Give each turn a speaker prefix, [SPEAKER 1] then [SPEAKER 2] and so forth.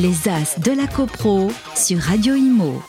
[SPEAKER 1] Les As de la CoPro sur Radio Imo.